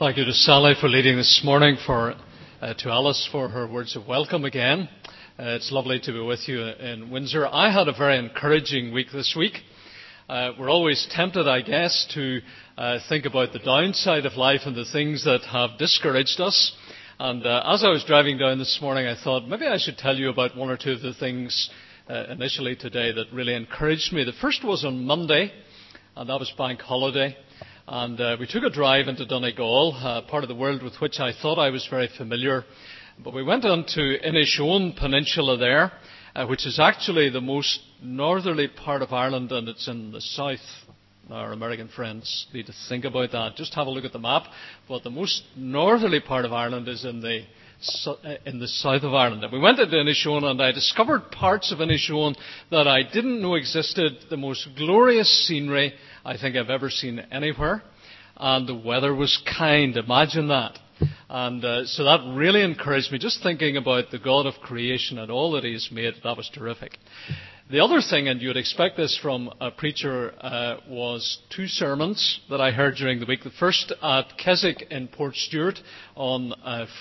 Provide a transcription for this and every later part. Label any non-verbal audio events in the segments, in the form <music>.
Thank you to Sally for leading this morning, for uh, to Alice for her words of welcome again. Uh, it's lovely to be with you in Windsor. I had a very encouraging week this week. Uh, we're always tempted, I guess, to uh, think about the downside of life and the things that have discouraged us. And uh, as I was driving down this morning, I thought maybe I should tell you about one or two of the things uh, initially today that really encouraged me. The first was on Monday, and that was bank holiday. And uh, we took a drive into Donegal, uh, part of the world with which I thought I was very familiar. But we went on to Inishowen Peninsula there, uh, which is actually the most northerly part of Ireland, and it's in the south. Our American friends need to think about that. Just have a look at the map. But the most northerly part of Ireland is in the in the south of Ireland. And we went into Inishowen and I discovered parts of Inishowen that I didn't know existed. The most glorious scenery I think I've ever seen anywhere. And the weather was kind. Imagine that. And uh, so that really encouraged me. Just thinking about the God of creation and all that He has made, that was terrific. The other thing, and you would expect this from a preacher, uh, was two sermons that I heard during the week. The first at Keswick in Port Stewart on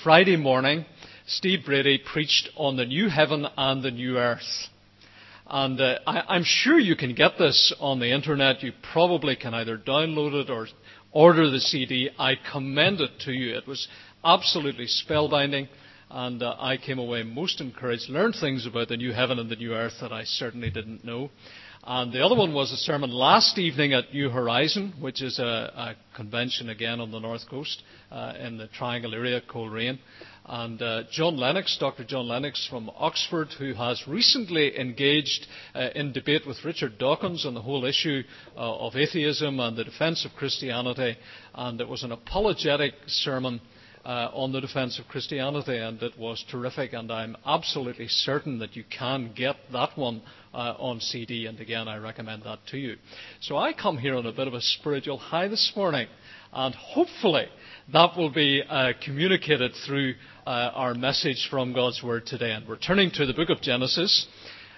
Friday morning. Steve Brady preached on the new heaven and the new earth. And uh, I, am sure you can get this on the internet. You probably can either download it or order the CD. I commend it to you. It was absolutely spellbinding, and uh, I came away most encouraged, learned things about the new heaven and the new earth that I certainly didn't know. And the other one was a sermon last evening at New Horizon, which is a, a convention again on the north coast uh, in the Triangle area, Coleraine. And uh, John Lennox, Dr. John Lennox from Oxford, who has recently engaged uh, in debate with Richard Dawkins on the whole issue uh, of atheism and the defence of Christianity. And it was an apologetic sermon uh, on the defence of Christianity, and it was terrific. And I'm absolutely certain that you can get that one uh, on CD. And again, I recommend that to you. So I come here on a bit of a spiritual high this morning, and hopefully that will be uh, communicated through uh, our message from God's Word today. And we're turning to the book of Genesis.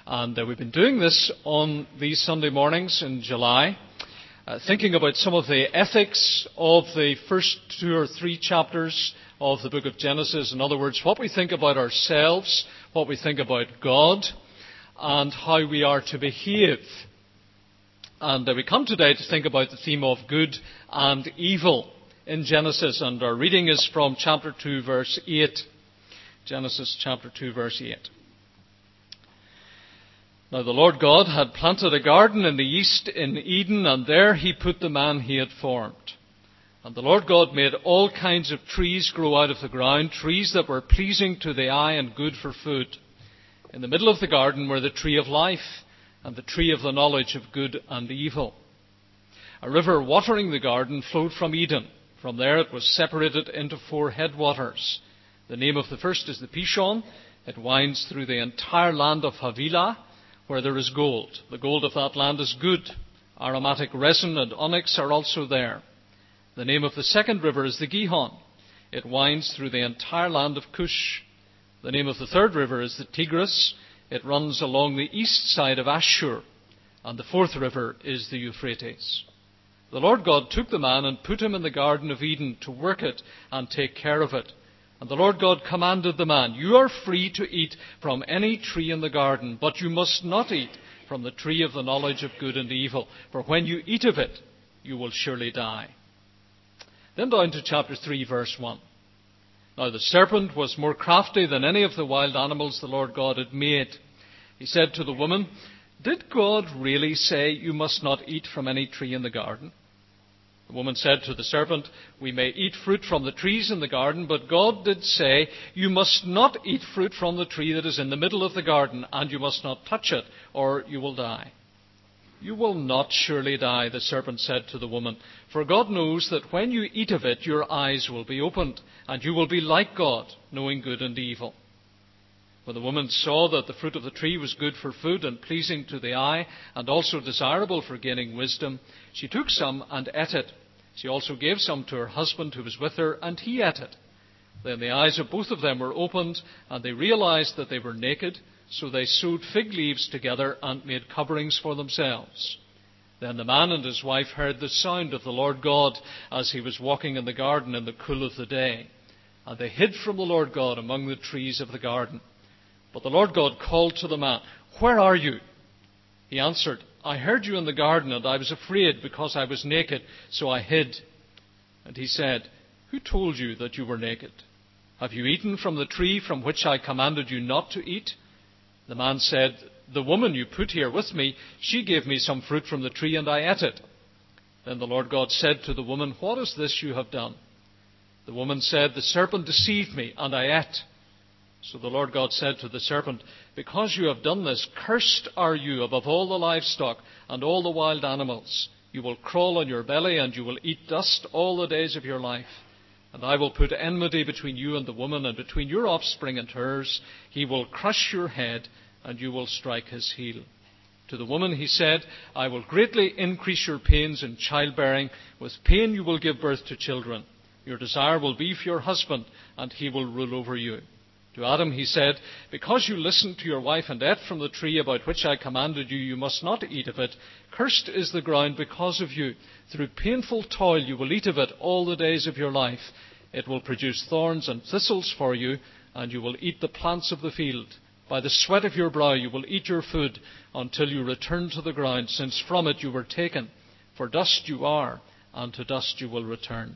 And uh, we've been doing this on these Sunday mornings in July, thinking about some of the ethics of the first two or three chapters of the book of Genesis. In other words, what we think about ourselves, what we think about God, and how we are to behave. And we come today to think about the theme of good and evil in Genesis, and our reading is from chapter 2, verse 8. Genesis chapter 2, verse 8. Now the Lord God had planted a garden in the east in Eden, and there he put the man he had formed. And the Lord God made all kinds of trees grow out of the ground, trees that were pleasing to the eye and good for food. In the middle of the garden were the tree of life and the tree of the knowledge of good and evil. A river watering the garden flowed from Eden. From there it was separated into four headwaters. The name of the first is the Pishon. It winds through the entire land of Havilah, where there is gold. The gold of that land is good. Aromatic resin and onyx are also there. The name of the second river is the Gihon. It winds through the entire land of Cush. The name of the third river is the Tigris. It runs along the east side of Ashur. And the fourth river is the Euphrates. The Lord God took the man and put him in the Garden of Eden to work it and take care of it. And the Lord God commanded the man, You are free to eat from any tree in the garden, but you must not eat from the tree of the knowledge of good and evil, for when you eat of it, you will surely die. Then down to chapter 3, verse 1. Now the serpent was more crafty than any of the wild animals the Lord God had made. He said to the woman, Did God really say you must not eat from any tree in the garden? The woman said to the serpent, We may eat fruit from the trees in the garden, but God did say, You must not eat fruit from the tree that is in the middle of the garden, and you must not touch it, or you will die. You will not surely die, the serpent said to the woman, for God knows that when you eat of it, your eyes will be opened, and you will be like God, knowing good and evil. When the woman saw that the fruit of the tree was good for food and pleasing to the eye, and also desirable for gaining wisdom, she took some and ate it. She also gave some to her husband who was with her, and he ate it. Then the eyes of both of them were opened, and they realized that they were naked, so they sewed fig leaves together and made coverings for themselves. Then the man and his wife heard the sound of the Lord God as he was walking in the garden in the cool of the day. And they hid from the Lord God among the trees of the garden. But the Lord God called to the man, Where are you? He answered, I heard you in the garden, and I was afraid because I was naked, so I hid. And he said, Who told you that you were naked? Have you eaten from the tree from which I commanded you not to eat? The man said, The woman you put here with me, she gave me some fruit from the tree, and I ate it. Then the Lord God said to the woman, What is this you have done? The woman said, The serpent deceived me, and I ate. So the Lord God said to the serpent, Because you have done this, cursed are you above all the livestock and all the wild animals. You will crawl on your belly, and you will eat dust all the days of your life. And I will put enmity between you and the woman, and between your offspring and hers. He will crush your head, and you will strike his heel. To the woman he said, I will greatly increase your pains in childbearing. With pain you will give birth to children. Your desire will be for your husband, and he will rule over you. To Adam he said, Because you listened to your wife and ate from the tree about which I commanded you, you must not eat of it. Cursed is the ground because of you. Through painful toil you will eat of it all the days of your life. It will produce thorns and thistles for you, and you will eat the plants of the field. By the sweat of your brow you will eat your food until you return to the ground, since from it you were taken. For dust you are, and to dust you will return.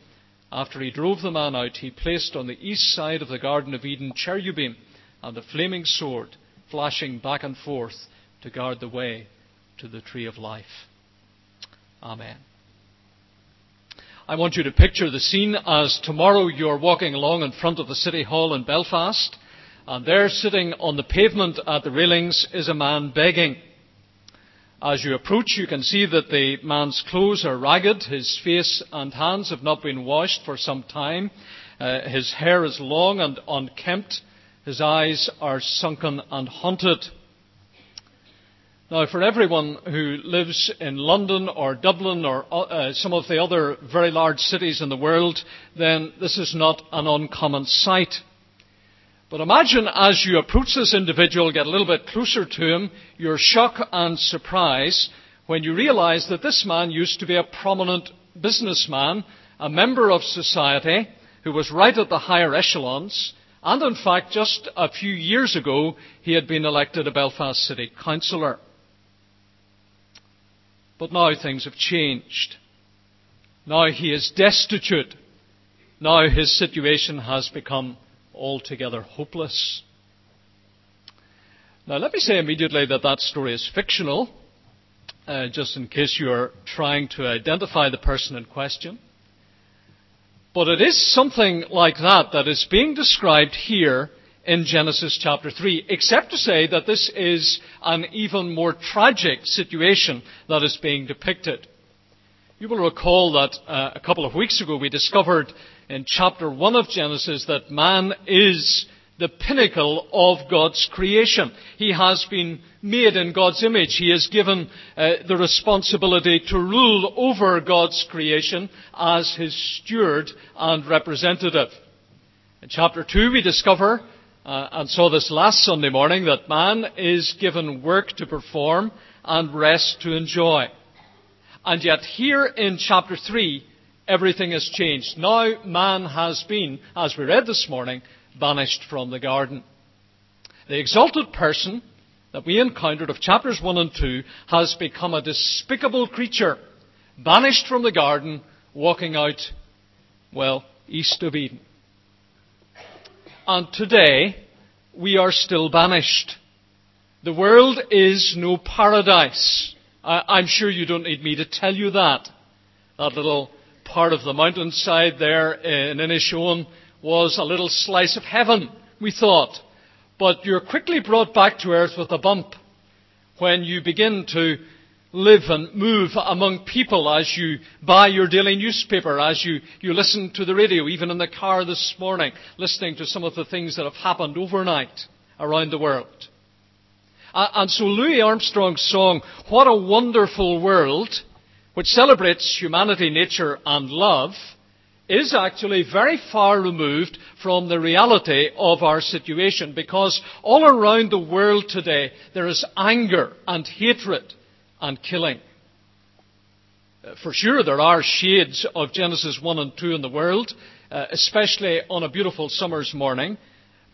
After he drove the man out, he placed on the east side of the Garden of Eden cherubim and a flaming sword flashing back and forth to guard the way to the tree of life. Amen. I want you to picture the scene as tomorrow you're walking along in front of the City Hall in Belfast, and there sitting on the pavement at the railings is a man begging. As you approach, you can see that the man's clothes are ragged. His face and hands have not been washed for some time. Uh, his hair is long and unkempt. His eyes are sunken and haunted. Now, for everyone who lives in London or Dublin or uh, some of the other very large cities in the world, then this is not an uncommon sight. But imagine as you approach this individual, get a little bit closer to him, your shock and surprise when you realize that this man used to be a prominent businessman, a member of society, who was right at the higher echelons, and in fact, just a few years ago, he had been elected a Belfast City Councillor. But now things have changed. Now he is destitute. Now his situation has become altogether hopeless. Now, let me say immediately that that story is fictional, uh, just in case you're trying to identify the person in question. But it is something like that that is being described here in Genesis chapter 3, except to say that this is an even more tragic situation that is being depicted. You will recall that uh, a couple of weeks ago we discovered in chapter 1 of Genesis that man is the pinnacle of God's creation. He has been made in God's image. He is given uh, the responsibility to rule over God's creation as his steward and representative. In chapter 2 we discover, uh, and saw this last Sunday morning, that man is given work to perform and rest to enjoy. And yet here in chapter 3, everything has changed. Now man has been, as we read this morning, banished from the garden. The exalted person that we encountered of chapters 1 and 2 has become a despicable creature, banished from the garden, walking out, well, east of Eden. And today, we are still banished. The world is no paradise. I'm sure you don't need me to tell you that. That little part of the mountainside there in Inishowen was a little slice of heaven, we thought. But you're quickly brought back to earth with a bump when you begin to live and move among people as you buy your daily newspaper, as you, you listen to the radio, even in the car this morning, listening to some of the things that have happened overnight around the world. And so Louis Armstrong's song, What a Wonderful World, which celebrates humanity, nature and love, is actually very far removed from the reality of our situation because all around the world today there is anger and hatred and killing. Uh, for sure, there are shades of Genesis 1 and 2 in the world, uh, especially on a beautiful summer's morning,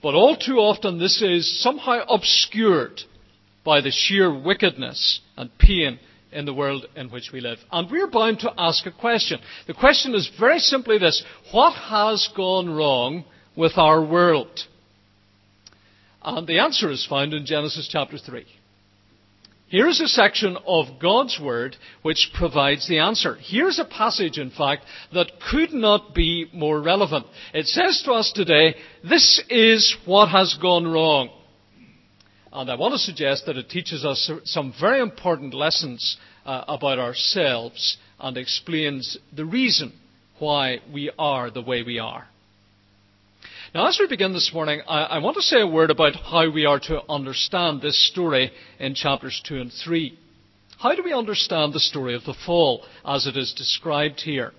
but all too often this is somehow obscured by the sheer wickedness and pain in the world in which we live. And we're bound to ask a question. The question is very simply this What has gone wrong with our world? And the answer is found in Genesis chapter 3. Here's a section of God's Word which provides the answer. Here's a passage, in fact, that could not be more relevant. It says to us today, this is what has gone wrong. And I want to suggest that it teaches us some very important lessons uh, about ourselves and explains the reason why we are the way we are. Now, as we begin this morning, I, I, want to say a word about how we are to understand this story in chapters 2 and 3. How do we understand the story of the fall as it is described here?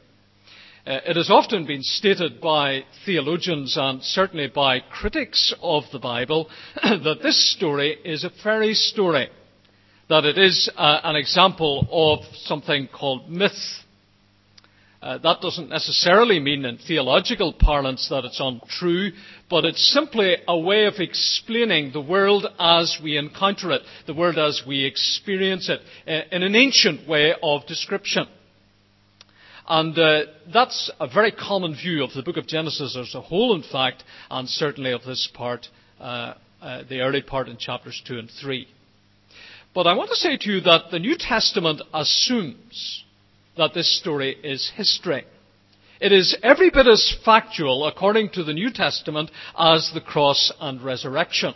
Uh, it has often been stated by theologians and certainly by critics of the Bible <clears throat> that this story is a fairy story, that it is uh, an example of something called myth. Uh, that doesn't necessarily mean in theological parlance that it's untrue, but it's simply a way of explaining the world as we encounter it, the world as we experience it, uh, in an ancient way of description. And uh, that's a very common view of the book of Genesis as a whole, in fact, and certainly of this part, uh, uh, the early part in chapters 2 and 3. But I want to say to you that the New Testament assumes that this story is history. It is every bit as factual, according to the New Testament, as the cross and resurrection.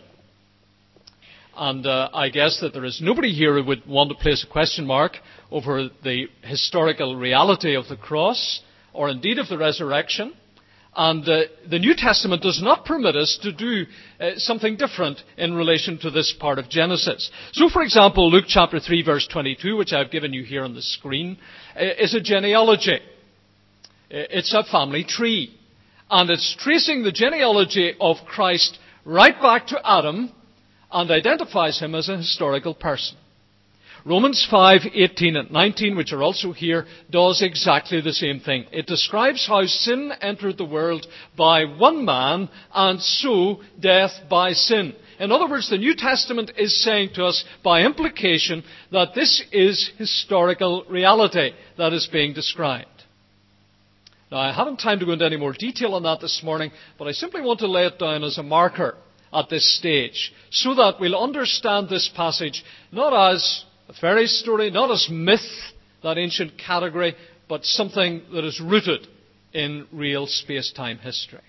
And uh, I guess that there is nobody here who would want to place a question mark over the historical reality of the cross, or indeed of the resurrection. And uh, the New Testament does not permit us to do uh, something different in relation to this part of Genesis. So, for example, Luke chapter 3 verse 22, which I've given you here on the screen, uh, is a genealogy. Uh, it's a family tree. And it's tracing the genealogy of Christ right back to Adam and identifies him as a historical person. Romans 5:18 and 19, which are also here, does exactly the same thing. It describes how sin entered the world by one man, and so death by sin. In other words, the New Testament is saying to us, by implication, that this is historical reality that is being described. Now, I haven't time to go into any more detail on that this morning, but I simply want to lay it down as a marker at this stage so that we'll understand this passage not as a fairy story, not as myth, that ancient category, but something that is rooted in real space-time history.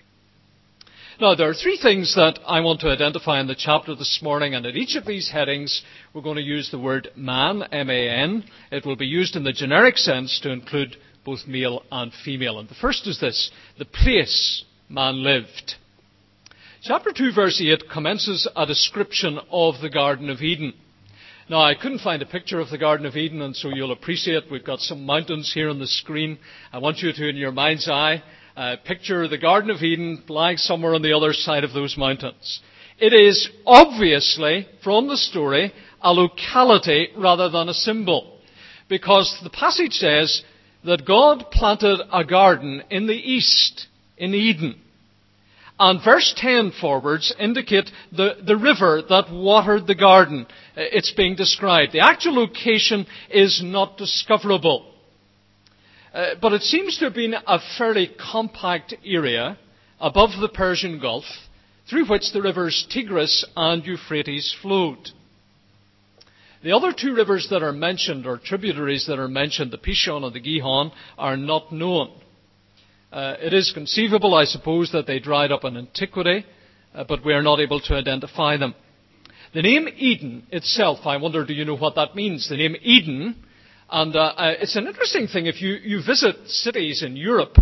Now, there are three things that I want to identify in the chapter this morning, and at each of these headings, we're going to use the word man, M-A-N. It will be used in the generic sense to include both male and female. And the first is this, the place man lived. Chapter 2 verse 8 commences a description of the Garden of Eden. Now, I couldn't find a picture of the Garden of Eden, and so you'll appreciate we've got some mountains here on the screen. I want you to, in your mind's eye, uh, picture the Garden of Eden lying somewhere on the other side of those mountains. It is obviously, from the story, a locality rather than a symbol. Because the passage says that God planted a garden in the east, in Eden. And verse 10 forwards indicate the, the river that watered the garden. Uh, it's being described. The actual location is not discoverable. Uh, but it seems to have been a fairly compact area above the Persian Gulf through which the rivers Tigris and Euphrates flowed. The other two rivers that are mentioned, or tributaries that are mentioned, the Pishon and the Gihon, are not known. Uh, it is conceivable, I suppose, that they dried up in antiquity, uh, but we are not able to identify them. The name Eden itself, I wonder, do you know what that means? The name Eden, and uh, uh, it's an interesting thing if you, you visit cities in Europe.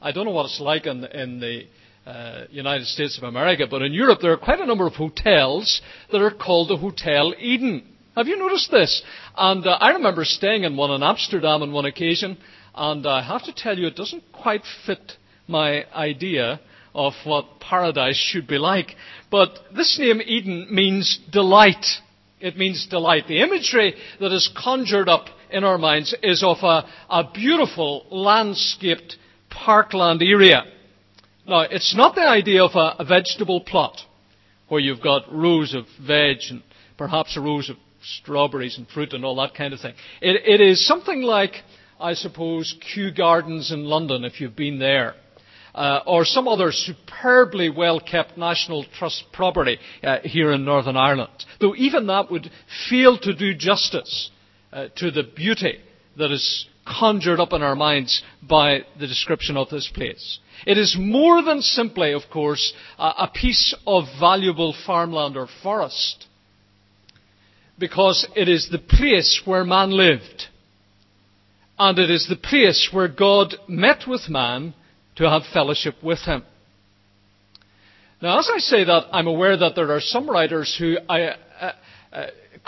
I don't know what it's like in, in the uh, United States of America, but in Europe there are quite a number of hotels that are called the Hotel Eden. Have you noticed this? And uh, I remember staying in one in Amsterdam on one occasion, and I have to tell you, it doesn't quite fit my idea of what paradise should be like. But this name Eden means delight. It means delight. The imagery that is conjured up in our minds is of a, a beautiful landscaped parkland area. Now, it's not the idea of a, a vegetable plot where you've got rows of veg and perhaps rows of strawberries and fruit and all that kind of thing. It, it is something like, I suppose, Kew Gardens in London, if you've been there. Uh, or some other superbly well kept National Trust property uh, here in Northern Ireland. Though even that would fail to do justice uh, to the beauty that is conjured up in our minds by the description of this place. It is more than simply, of course, a piece of valuable farmland or forest because it is the place where man lived. And it is the place where God met with man to have fellowship with him. Now, as I say that, I'm aware that there are some writers who I, uh, uh, uh,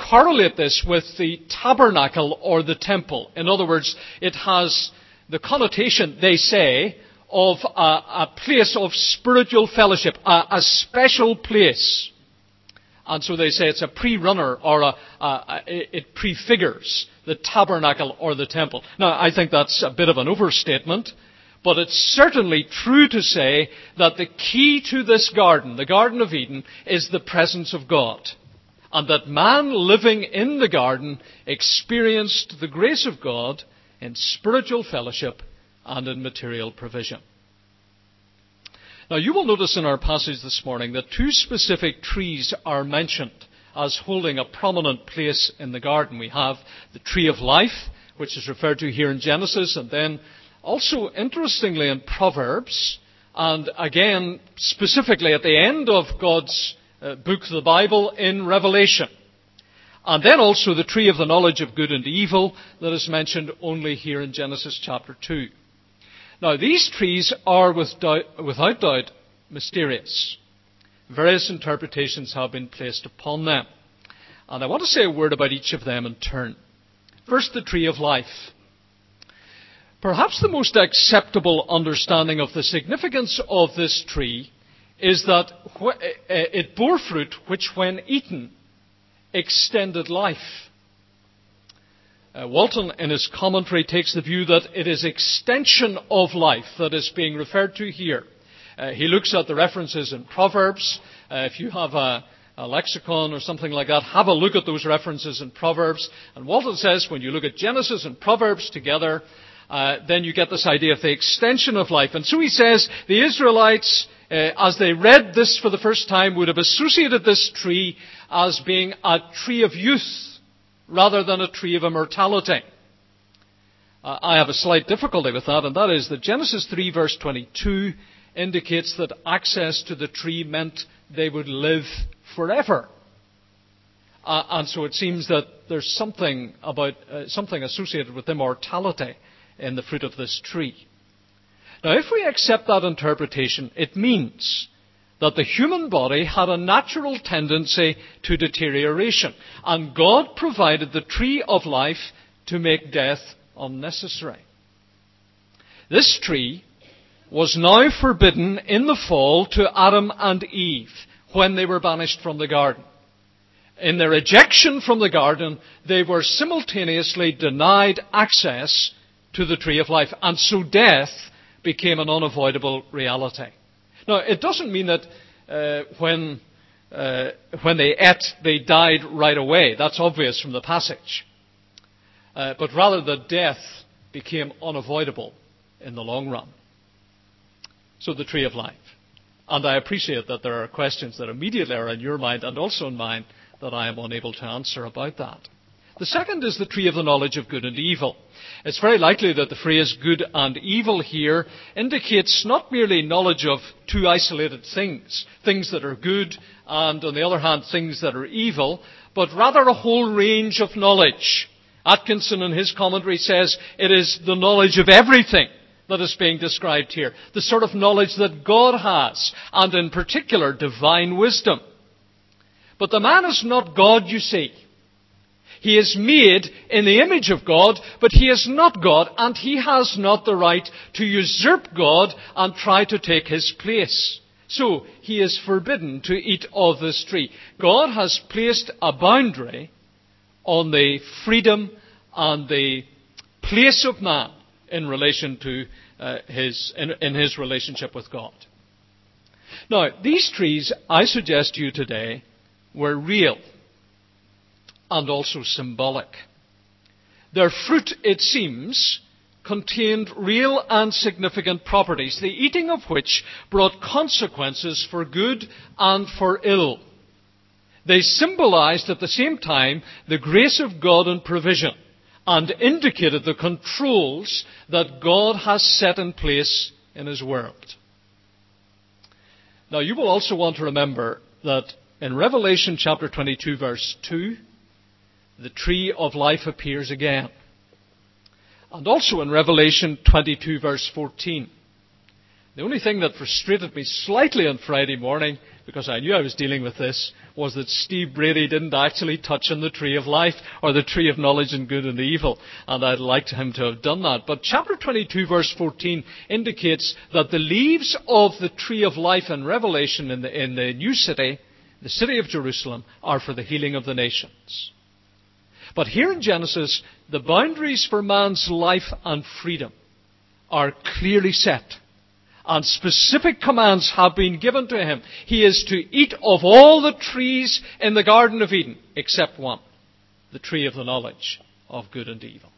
correlate this with the tabernacle or the temple. In other words, it has the connotation, they say, of a, a place of spiritual fellowship, a, a special place. And so they say it's a pre-runner or a, it prefigures the tabernacle or the temple. Now, I think that's a bit of an overstatement, but it's certainly true to say that the key to this garden, the Garden of Eden, is the presence of God. And that man living in the garden experienced the grace of God in spiritual fellowship and in material provision. Now, you will notice in our passage this morning that two specific trees are mentioned as holding a prominent place in the garden. We have the tree of life, which is referred to here in Genesis, and then also, interestingly, in Proverbs, and again, specifically at the end of God's uh, book, the Bible, in Revelation. And then also the tree of the knowledge of good and evil that is mentioned only here in Genesis chapter 2. Now, these trees are without doubt mysterious. Various interpretations have been placed upon them. And I want to say a word about each of them in turn. First, the tree of life. Perhaps the most acceptable understanding of the significance of this tree is that it bore fruit which, when eaten, extended life. Uh, Walton, in his commentary, takes the view that it is extension of life that is being referred to here. Uh, he looks at the references in Proverbs. Uh, if you have a, a, lexicon or something like that, have a look at those references in Proverbs. And Walton says when you look at Genesis and Proverbs together, uh, then you get this idea of the extension of life. And so he says the Israelites, uh, as they read this for the first time, would have associated this tree as being a tree of youth rather than a tree of immortality. Uh, I have a slight difficulty with that, and that is that Genesis 3 verse 22 indicates that access to the tree meant they would live forever. Uh, and so it seems that there's something about uh, something associated with immortality in the fruit of this tree. Now, if we accept that interpretation, it means that the human body had a natural tendency to deterioration. And God provided the tree of life to make death unnecessary. This tree was now forbidden in the fall to Adam and Eve when they were banished from the garden. In their ejection from the garden, they were simultaneously denied access to the tree of life, and so death became an unavoidable reality. Now, it doesn't mean that uh, when, uh, when they ate, they died right away. That's obvious from the passage. Uh, but rather, the death became unavoidable in the long run. So, the tree of life. And I appreciate that there are questions that immediately are in your mind and also in mine that I am unable to answer about that. The second is the tree of the knowledge of good and evil. It's very likely that the phrase good and evil here indicates not merely knowledge of two isolated things, things that are good, and on the other hand, things that are evil, but rather a whole range of knowledge. Atkinson in his commentary says it is the knowledge of everything that is being described here. The sort of knowledge that God has, and in particular, divine wisdom. But the man is not God, you see. He is made in the image of God, but he is not God, and he has not the right to usurp God and try to take his place. So, he is forbidden to eat of this tree. God has placed a boundary on the freedom and the place of man in relation to uh, his, in, in his relationship with God. Now, these trees, I suggest to you today, were real and also symbolic. Their fruit, it seems, contained real and significant properties, the eating of which brought consequences for good and for ill. They symbolized at the same time the grace of God and provision and indicated the controls that God has set in place in His world. Now, you will also want to remember that in Revelation chapter 22, verse 2, the tree of life appears again. And also in Revelation 22 verse 14. The only thing that frustrated me slightly on Friday morning, because I knew I was dealing with this, was that Steve Brady didn't actually touch on the tree of life or the tree of knowledge and good and evil. And I'd liked him to have done that. But chapter 22 verse 14 indicates that the leaves of the tree of life in Revelation in the, in the new city, the city of Jerusalem, are for the healing of the nations. But here in Genesis, the boundaries for man's life and freedom are clearly set. And specific commands have been given to him. He is to eat of all the trees in the Garden of Eden, except one the tree of the knowledge of good and evil.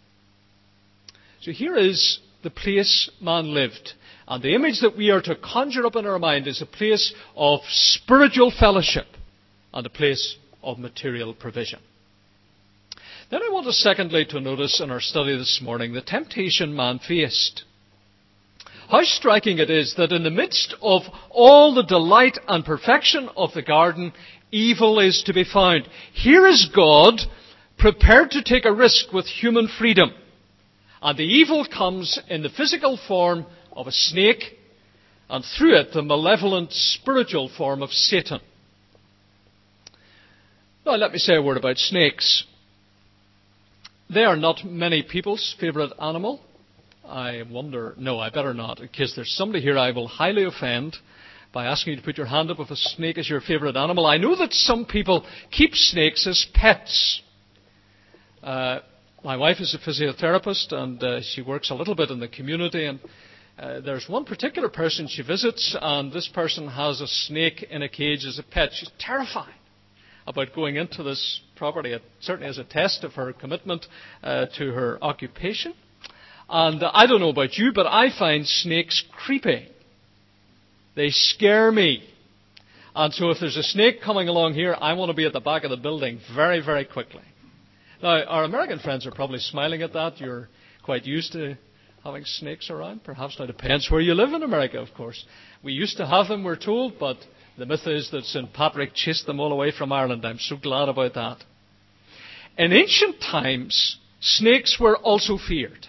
So here is the place man lived. And the image that we are to conjure up in our mind is a place of spiritual fellowship and a place of material provision. Then I want us secondly to notice in our study this morning the temptation man faced. How striking it is that in the midst of all the delight and perfection of the garden, evil is to be found. Here is God prepared to take a risk with human freedom. And the evil comes in the physical form of a snake, and through it the malevolent spiritual form of Satan. Now let me say a word about snakes. They are not many people's favourite animal. I wonder, no, I better not, in case there's somebody here I will highly offend by asking you to put your hand up if a snake is your favourite animal. I know that some people keep snakes as pets. Uh, my wife is a physiotherapist and uh, she works a little bit in the community and uh, there's one particular person she visits and this person has a snake in a cage as a pet. She's terrified about going into this property. It certainly is a test of her commitment uh, to her occupation. And I don't know about you, but I find snakes creepy. They scare me. And so if there's a snake coming along here, I want to be at the back of the building very, very quickly. Now, our American friends are probably smiling at that. You're quite used to having snakes around. Perhaps now depends where you live in America, of course. We used to have them, we're told, but the myth is that St. Patrick chased them all away from Ireland. I'm so glad about that. In ancient times, snakes were also feared.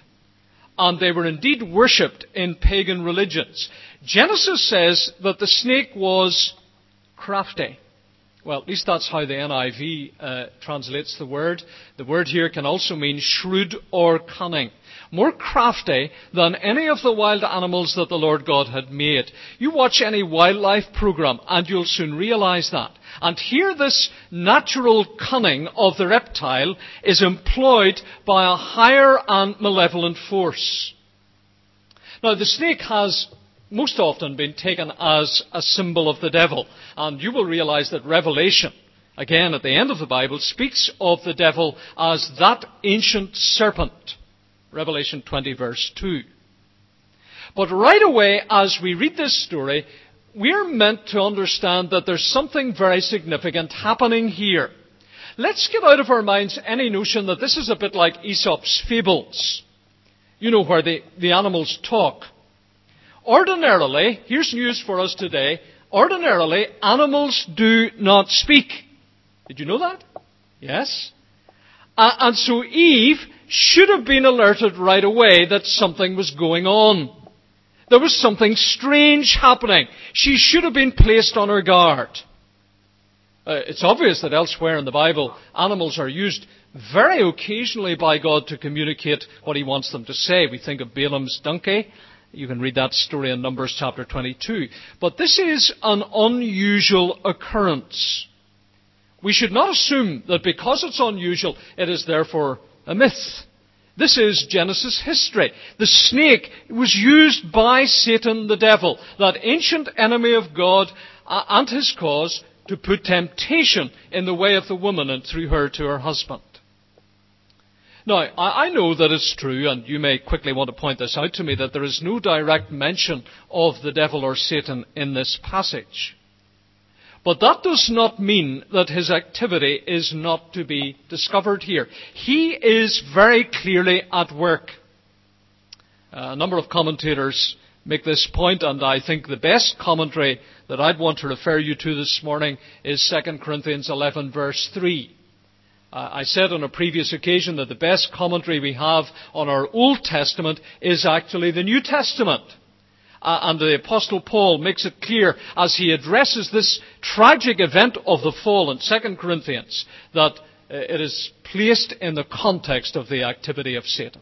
And they were indeed worshipped in pagan religions. Genesis says that the snake was crafty. Well, at least that's how the NIV uh, translates the word. The word here can also mean shrewd or cunning more crafty than any of the wild animals that the Lord God had made. You watch any wildlife program and you'll soon realize that. And here this natural cunning of the reptile is employed by a higher and malevolent force. Now the snake has most often been taken as a symbol of the devil. And you will realize that Revelation, again at the end of the Bible, speaks of the devil as that ancient serpent Revelation 20 verse 2. But right away, as we read this story, we're meant to understand that there's something very significant happening here. let's get out of our minds any notion that this is a bit like Aesop's fables. You know, where the, the animals talk. Ordinarily, here's news for us today, ordinarily, animals do not speak. Did you know that? Yes. Uh, and so Eve should have been alerted right away that something was going on. There was something strange happening. She should have been placed on her guard. Uh, it's obvious that elsewhere in the Bible, animals are used very occasionally by God to communicate what He wants them to say. We think of Balaam's donkey. You can read that story in Numbers chapter 22. But this is an unusual occurrence. We should not assume that because it's unusual, it is therefore a myth. This is Genesis history. The snake was used by Satan the devil, that ancient enemy of God uh, and his cause, to put temptation in the way of the woman and through her to her husband. Now, I know that it's true, and you may quickly want to point this out to me, that there is no direct mention of the devil or Satan in this passage. But that does not mean that his activity is not to be discovered here. He is very clearly at work. Uh, a number of commentators make this point, and I think the best commentary that I'd want to refer you to this morning is 2 Corinthians 11 verse 3. Uh, I said on a previous occasion that the best commentary we have on our Old Testament is actually the New Testament. Uh, and the Apostle Paul makes it clear as he addresses this tragic event of the fall in 2 Corinthians that uh, it is placed in the context of the activity of Satan.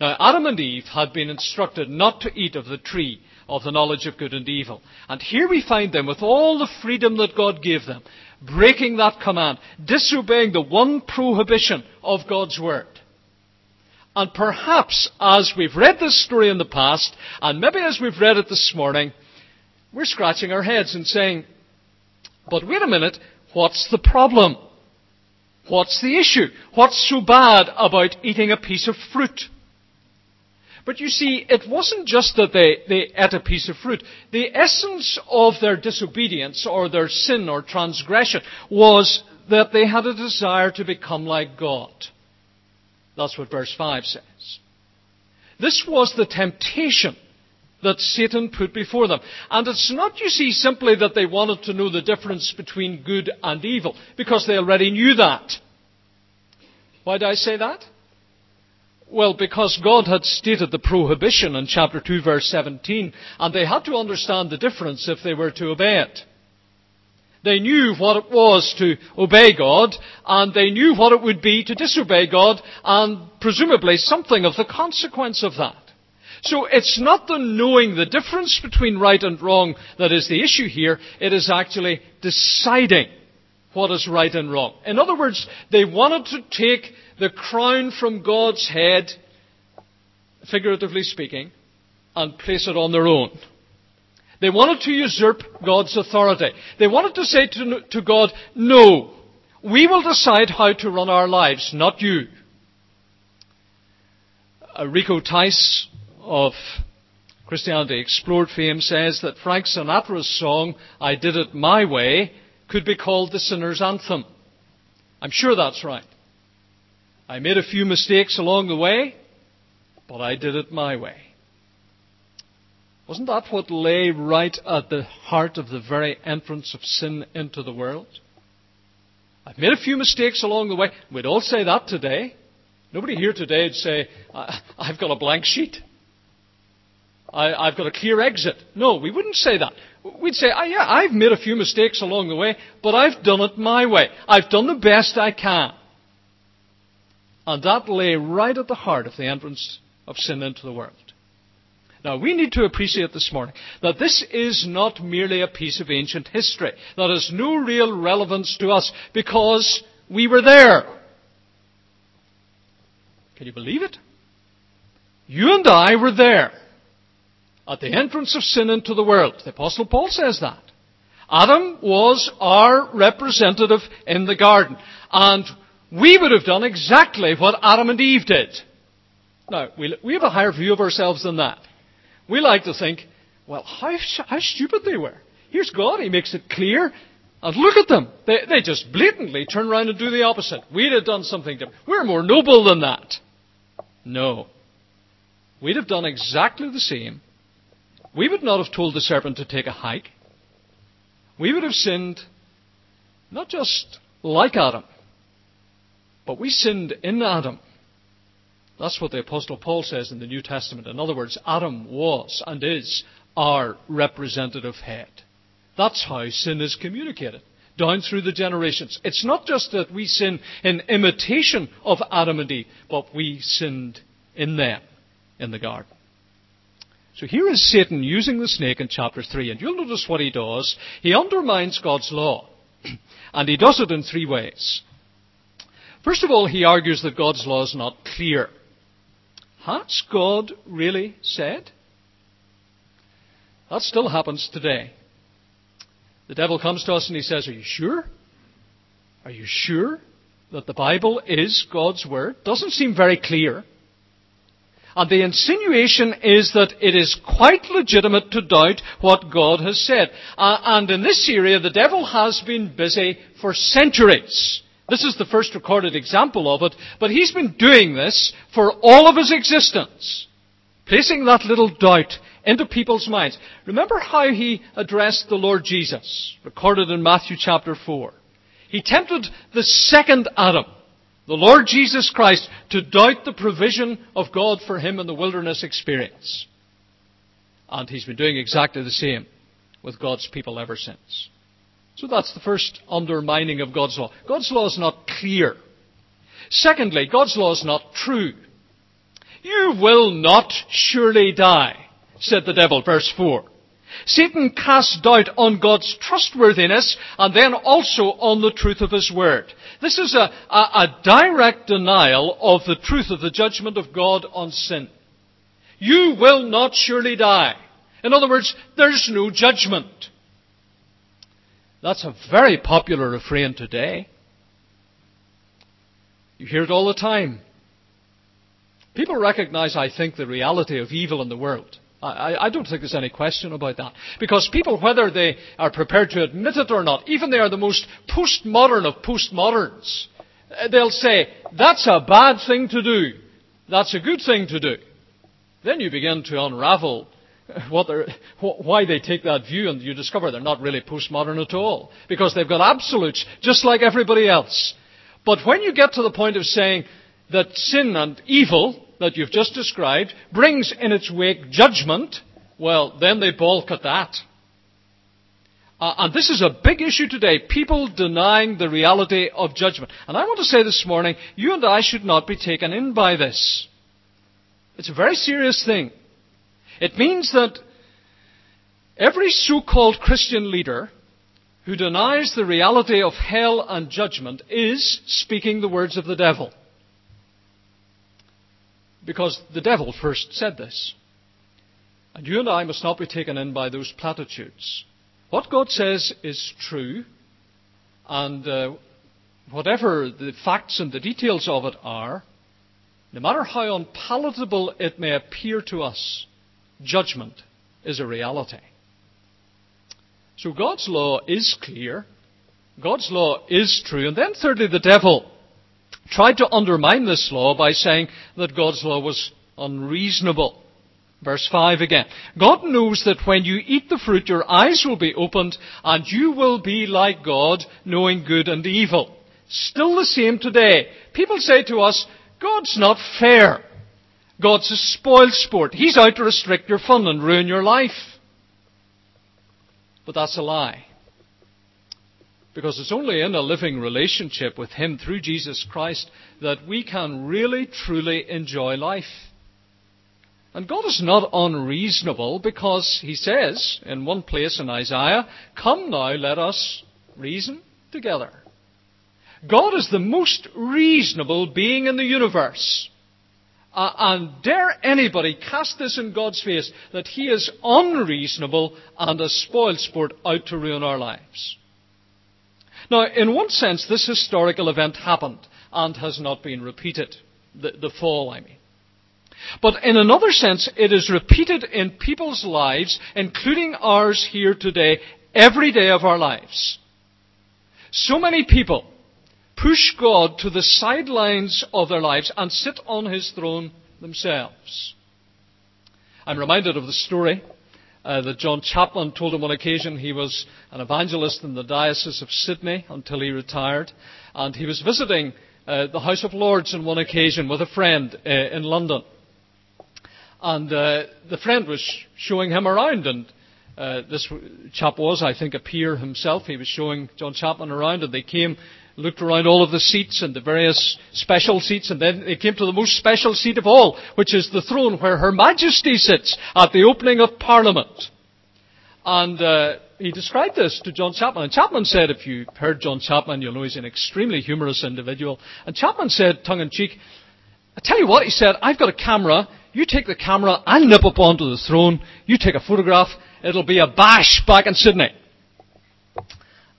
Now, Adam and Eve had been instructed not to eat of the tree of the knowledge of good and evil. And here we find them with all the freedom that God gave them, breaking that command, disobeying the one prohibition of God's word. And perhaps as we've read this story in the past, and maybe as we've read it this morning, we're scratching our heads and saying, but wait a minute, what's the problem? What's the issue? What's so bad about eating a piece of fruit? But you see, it wasn't just that they, they ate a piece of fruit. The essence of their disobedience or their sin or transgression was that they had a desire to become like God. That's what verse 5 says. This was the temptation that Satan put before them. And it's not, you see, simply that they wanted to know the difference between good and evil, because they already knew that. Why do I say that? Well, because God had stated the prohibition in chapter 2 verse 17, and they had to understand the difference if they were to obey it. They knew what it was to obey God, and they knew what it would be to disobey God, and presumably something of the consequence of that. So it's not the knowing the difference between right and wrong that is the issue here, it is actually deciding what is right and wrong. In other words, they wanted to take the crown from God's head, figuratively speaking, and place it on their own. They wanted to usurp God's authority. They wanted to say to, to God, no, we will decide how to run our lives, not you. Rico Tice of Christianity Explored fame says that Frank Sinatra's song, I Did It My Way, could be called the sinner's anthem. I'm sure that's right. I made a few mistakes along the way, but I did it my way. Wasn't that what lay right at the heart of the very entrance of sin into the world? I've made a few mistakes along the way. We'd all say that today. Nobody here today would say, I've got a blank sheet. I, have got a clear exit. No, we wouldn't say that. We'd say, oh, yeah, I've made a few mistakes along the way, but I've done it my way. I've done the best I can. And that lay right at the heart of the entrance of sin into the world. Now, we need to appreciate this morning that this is not merely a piece of ancient history that has no real relevance to us because we were there. Can you believe it? You and I were there at the entrance of sin into the world. The Apostle Paul says that. Adam was our representative in the garden. And we would have done exactly what Adam and Eve did. Now, we, have a higher view of ourselves than that. We like to think, well, how, how stupid they were. Here's God, He makes it clear, And look at them. They, they just blatantly turn around and do the opposite. We'd have done something different. We're more noble than that. No. We'd have done exactly the same. We would not have told the serpent to take a hike. We would have sinned not just like Adam, but we sinned in Adam. That's what the Apostle Paul says in the New Testament. In other words, Adam was and is our representative head. That's how sin is communicated down through the generations. It's not just that we sin in imitation of Adam and Eve, but we sinned in them in the garden. So here is Satan using the snake in chapter 3, and you'll notice what he does. He undermines God's law, <clears throat> and he does it in three ways. First of all, he argues that God's law is not clear. Has God really said? That still happens today. The devil comes to us and he says, Are you sure? Are you sure that the Bible is God's Word? Doesn't seem very clear. And the insinuation is that it is quite legitimate to doubt what God has said. Uh, and in this area, the devil has been busy for centuries. This is the first recorded example of it, but he's been doing this for all of his existence. Placing that little doubt into people's minds. Remember how he addressed the Lord Jesus, recorded in Matthew chapter 4. He tempted the second Adam, the Lord Jesus Christ, to doubt the provision of God for him in the wilderness experience. And he's been doing exactly the same with God's people ever since. So that's the first undermining of God's law. God's law is not clear. Secondly, God's law is not true. You will not surely die said the devil, verse 4. Satan casts doubt on God's trustworthiness and then also on the truth of His Word. This is a, a, a, direct denial of the truth of the judgment of God on sin. You will not surely die. In other words, there's no judgment. That's a very popular refrain today. You hear it all the time. People recognize, I think, the reality of evil in the world. I, I, don't think there's any question about that. Because people, whether they are prepared to admit it or not, even they are the most postmodern of postmoderns, uh, they'll say, that's a bad thing to do. That's a good thing to do. Then you begin to unravel <laughs> what why they take that view, and you discover they're not really postmodern at all. Because they've got absolutes, just like everybody else. But when you get to the point of saying that sin and evil that you've just described brings in its wake judgment, well, then they balk at that. Uh, and this is a big issue today. People denying the reality of judgment. And I want to say this morning, you and I should not be taken in by this. It's a very serious thing. It means that every so-called Christian leader who denies the reality of hell and judgment is speaking the words of the devil. Because the devil first said this. And you and I must not be taken in by those platitudes. What God says is true, and uh, whatever the facts and the details of it are, no matter how unpalatable it may appear to us, judgment is a reality. So God's law is clear. God's law is true. And then thirdly, the devil tried to undermine this law by saying that God's law was unreasonable. Verse 5 again. God knows that when you eat the fruit, your eyes will be opened and you will be like God, knowing good and evil. Still the same today. People say to us, God's not fair. God's a spoil sport. He's out to restrict your fun and ruin your life. But that's a lie. Because it's only in a living relationship with Him through Jesus Christ that we can really, truly enjoy life. And God is not unreasonable because He says in one place in Isaiah, Come now, let us reason together. God is the most reasonable being in the universe. Uh, and dare anybody cast this in God's face that He is unreasonable and a spoilsport out to ruin our lives. Now, in one sense, this historical event happened and has not been repeated. The, the fall, I mean. But in another sense, it is repeated in people's lives, including ours here today, every day of our lives. So many people push God to the sidelines of their lives and sit on his throne themselves. I'm reminded of the story uh, that John Chapman told on one occasion. He was an evangelist in the Diocese of Sydney until he retired, and he was visiting uh, the House of Lords on one occasion with a friend uh, in London. And uh, the friend was showing him around, and uh, this chap was, I think, a peer himself. He was showing John Chapman around, and they came looked around all of the seats and the various special seats, and then they came to the most special seat of all, which is the throne where Her Majesty sits at the opening of Parliament. And uh, he described this to John Chapman. And Chapman said, if you've heard John Chapman, you'll know he's an extremely humorous individual. And Chapman said, tongue in cheek, I tell you what, he said, I've got a camera. You take the camera, I'll nip up onto the throne. You take a photograph. It'll be a bash back in Sydney.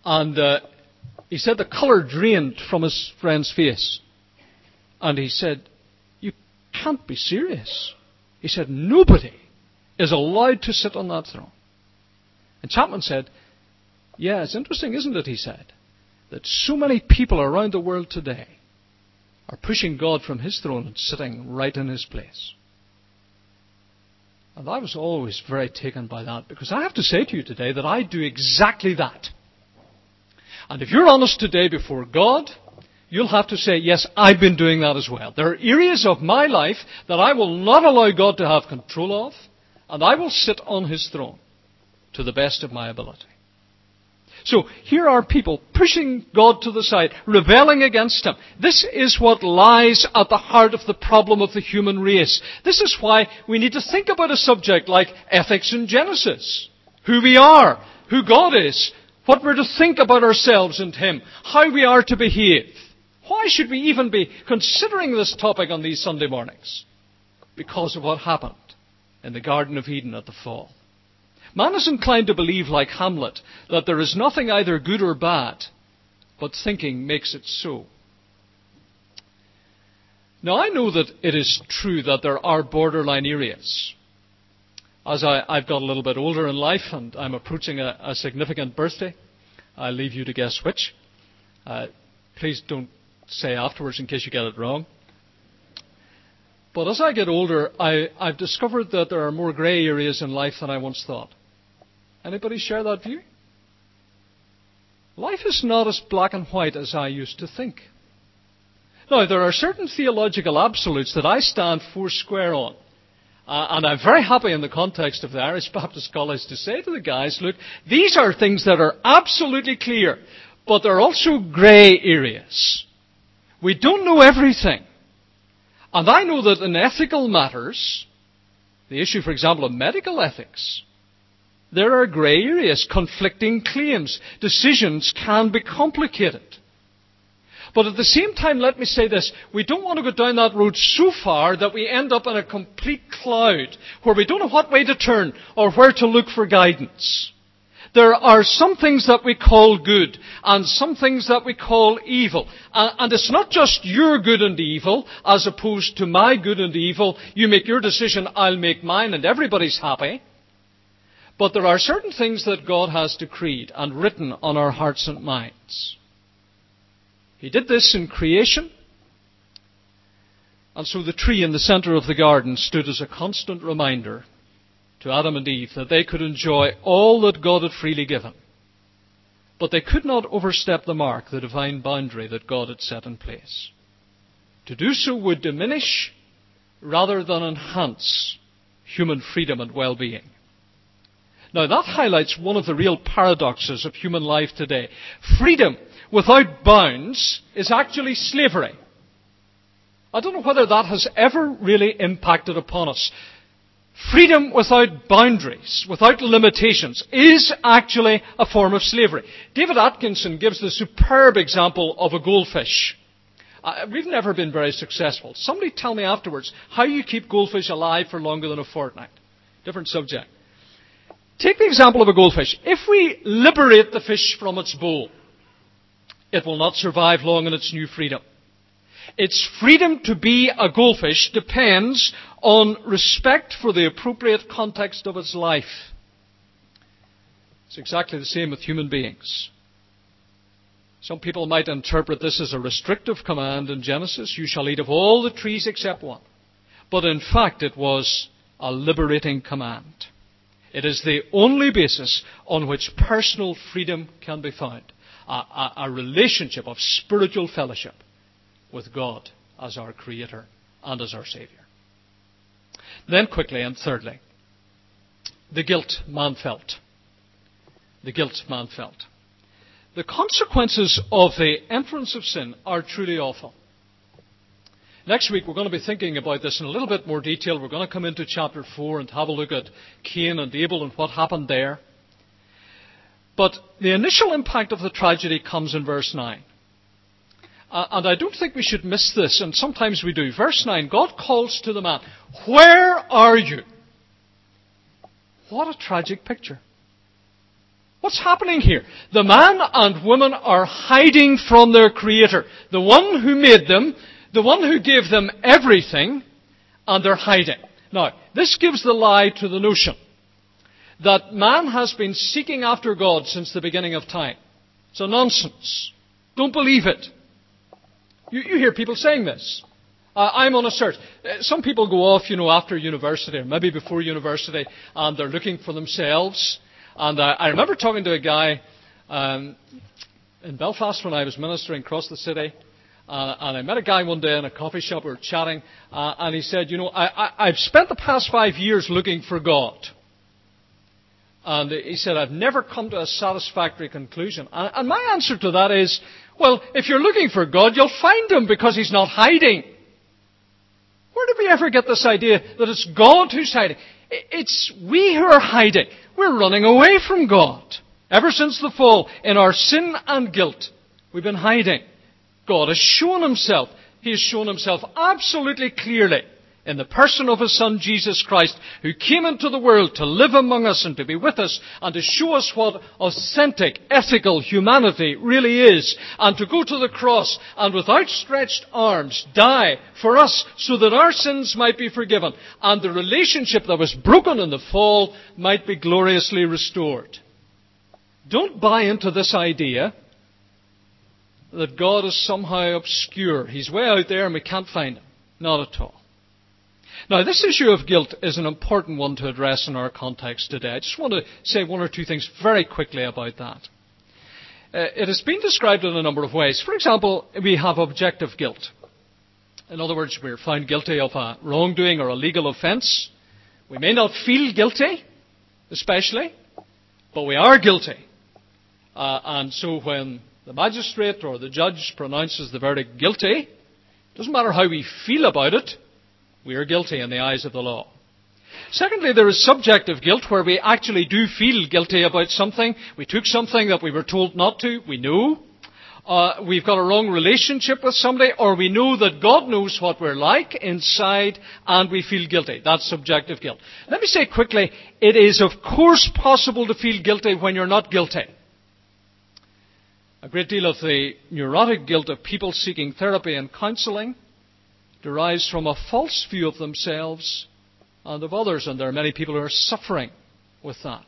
And uh, he said the colour drained from his friend's face. And he said, You can't be serious. He said, Nobody is allowed to sit on that throne. And Chapman said, Yeah, it's interesting, isn't it? He said, that so many people around the world today are pushing God from his throne and sitting right in his place. And I was always very taken by that because I have to say to you today that I do exactly that. And if you're honest today before God, you'll have to say, yes, I've been doing that as well. There are areas of my life that I will not allow God to have control of, and I will sit on His throne to the best of my ability. So here are people pushing God to the side, rebelling against Him. This is what lies at the heart of the problem of the human race. This is why we need to think about a subject like ethics in Genesis. Who we are, who God is, what we're to think about ourselves and Him, how we are to behave. Why should we even be considering this topic on these Sunday mornings? Because of what happened in the Garden of Eden at the fall. Man is inclined to believe, like Hamlet, that there is nothing either good or bad, but thinking makes it so. Now, I know that it is true that there are borderline areas as I, I've got a little bit older in life and I'm approaching a, a significant birthday, I'll leave you to guess which. Uh, please don't say afterwards in case you get it wrong. But as I get older, I, I've discovered that there are more grey areas in life than I once thought. Anybody share that view? Life is not as black and white as I used to think. Now, there are certain theological absolutes that I stand four square on. Uh, and I'm very happy in the context of the Irish <laughs> Baptist College to say to the guys, look, these are things that are absolutely clear, but there are also grey areas. We don't know everything. And I know that in ethical matters, the issue, for example, of medical ethics, there are grey areas, conflicting claims. Decisions can be complicated. But at the same time, let me say this. We don't want to go down that road so far that we end up in a complete cloud where we don't know what way to turn or where to look for guidance. There are some things that we call good and some things that we call evil. And it's not just your good and evil as opposed to my good and evil. You make your decision, I'll make mine, and everybody's happy. But there are certain things that God has decreed and written on our hearts and minds. He did this in creation. And so the tree in the center of the garden stood as a constant reminder to Adam and Eve that they could enjoy all that God had freely given. But they could not overstep the mark, the divine boundary that God had set in place. To do so would diminish rather than enhance human freedom and well-being. Now that highlights one of the real paradoxes of human life today. Freedom without bounds is actually slavery. I don't know whether that has ever really impacted upon us. Freedom without boundaries, without limitations, is actually a form of slavery. David Atkinson gives the superb example of a goldfish. Uh, we've never been very successful. Somebody tell me afterwards how you keep goldfish alive for longer than a fortnight. Different subject. Take the example of a goldfish. If we liberate the fish from its bowl, it will not survive long in its new freedom. Its freedom to be a goldfish depends on respect for the appropriate context of its life. It's exactly the same with human beings. Some people might interpret this as a restrictive command in Genesis you shall eat of all the trees except one. But in fact, it was a liberating command. It is the only basis on which personal freedom can be found a, a, a relationship of spiritual fellowship with God as our Creator and as our Saviour. Then, quickly and thirdly, the guilt man felt. The guilt man felt. The consequences of the entrance of sin are truly awful. Next week, we're going to be thinking about this in a little bit more detail. We're going to come into chapter 4 and have a look at Cain and Abel and what happened there. But the initial impact of the tragedy comes in verse 9. Uh, and I don't think we should miss this, and sometimes we do. Verse 9 God calls to the man, Where are you? What a tragic picture. What's happening here? The man and woman are hiding from their Creator, the one who made them, the one who gave them everything, and they're hiding. Now, this gives the lie to the notion that man has been seeking after God since the beginning of time. It's a nonsense. Don't believe it. You, you hear people saying this. Uh, I'm on a search. Uh, some people go off, you know, after university or maybe before university, and they're looking for themselves. And uh, I remember talking to a guy um, in Belfast when I was ministering across the city. Uh, and I met a guy one day in a coffee shop. We were chatting, uh, and he said, "You know, I, I, I've spent the past five years looking for God." And he said, "I've never come to a satisfactory conclusion." And, my answer to that is, "Well, if you're looking for God, you'll find Him because He's not hiding." Where did we ever get this idea that it's God who's hiding? It's we who are hiding. We're running away from God. Ever since the fall, in our sin and guilt, we've been hiding. God has shown himself. He has shown himself absolutely clearly in the person of his Son Jesus Christ, who came into the world to live among us and to be with us and to show us what authentic, ethical humanity really is, and to go to the cross and with outstretched arms die for us so that our sins might be forgiven and the relationship that was broken in the fall might be gloriously restored. Don't buy into this idea that God is somehow obscure. He's way out there and we can't find him. Not at all. Now, this issue of guilt is an important one to address in our context today. I just want to say one or two things very quickly about that. Uh, it has been described in a number of ways. For example, we have objective guilt. In other words, we're found guilty of a wrongdoing or a legal offence. We may not feel guilty, especially, but we are guilty. Uh, and so when the magistrate or the judge pronounces the verdict guilty, it doesn't matter how we feel about it, we are guilty in the eyes of the law. Secondly, there is subjective guilt where we actually do feel guilty about something. We took something that we were told not to. We know. Uh, we've got a wrong relationship with somebody, or we know that God knows what we're like inside, and we feel guilty. That's subjective guilt. Let me say quickly, it is of course possible to feel guilty when you're not guilty. A great deal of the neurotic guilt of people seeking therapy and counselling derives from a false view of themselves and of others, and there are many people who are suffering with that.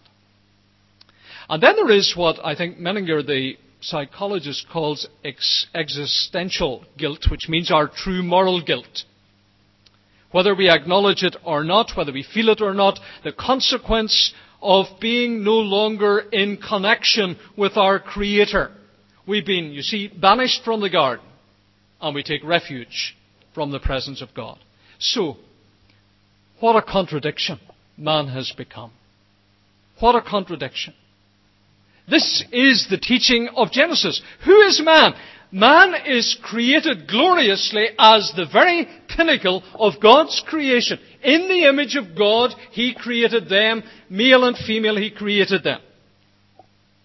And then there is what I think Menninger, the psychologist, calls ex- existential guilt, which means our true moral guilt. Whether we acknowledge it or not, whether we feel it or not, the consequence of being no longer in connection with our Creator. We've been, you see, banished from the garden, and we take refuge from the presence of God. So, what a contradiction man has become. What a contradiction. This is the teaching of Genesis. Who is man? Man is created gloriously as the very pinnacle of God's creation. In the image of God, He created them. Male and female, He created them.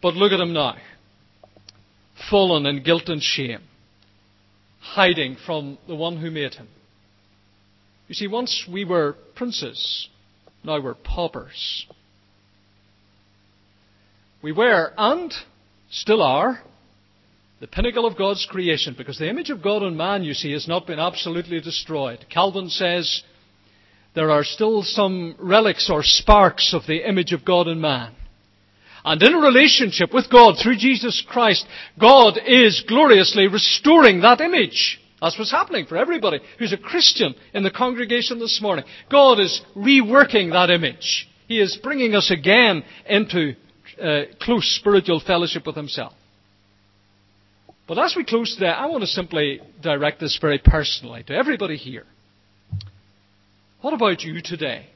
But look at him now. Fallen in guilt and shame hiding from the one who made him. You see, once we were princes, now we're paupers. We were, and still are, the pinnacle of God's creation, because the image of God in man, you see, has not been absolutely destroyed. Calvin says there are still some relics or sparks of the image of God in man. And in a relationship with God through Jesus Christ, God is gloriously restoring that image. That's what's happening for everybody who's a Christian in the congregation this morning. God is reworking that image. He is bringing us again into uh, close spiritual fellowship with Himself. But as we close today, I want to simply direct this very personally to everybody here. What about you today?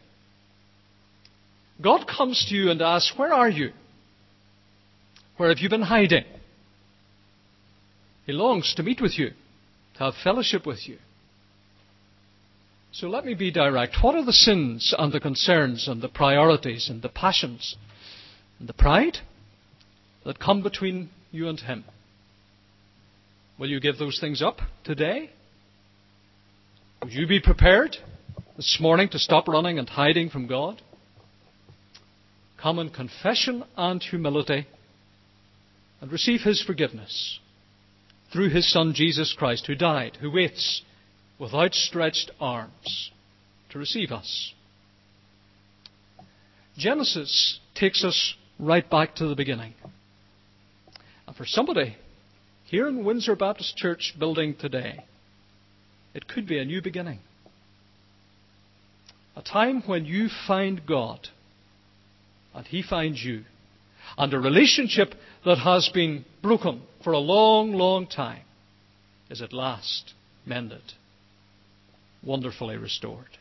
God comes to you and asks, Where are you? Where have you been hiding? He longs to meet with you, to have fellowship with you. So let me be direct. What are the sins and the concerns and the priorities and the passions and the pride that come between you and Him? Will you give those things up today? Would you be prepared this morning to stop running and hiding from God? Come in confession and humility and receive His forgiveness through His Son Jesus Christ, who died, who waits with outstretched arms to receive us. Genesis takes us right back to the beginning. And for somebody here in Windsor Baptist Church building today, it could be a new beginning. A time when you find God and He finds you. And a relationship that has been broken for a long, long time is at last mended, wonderfully restored.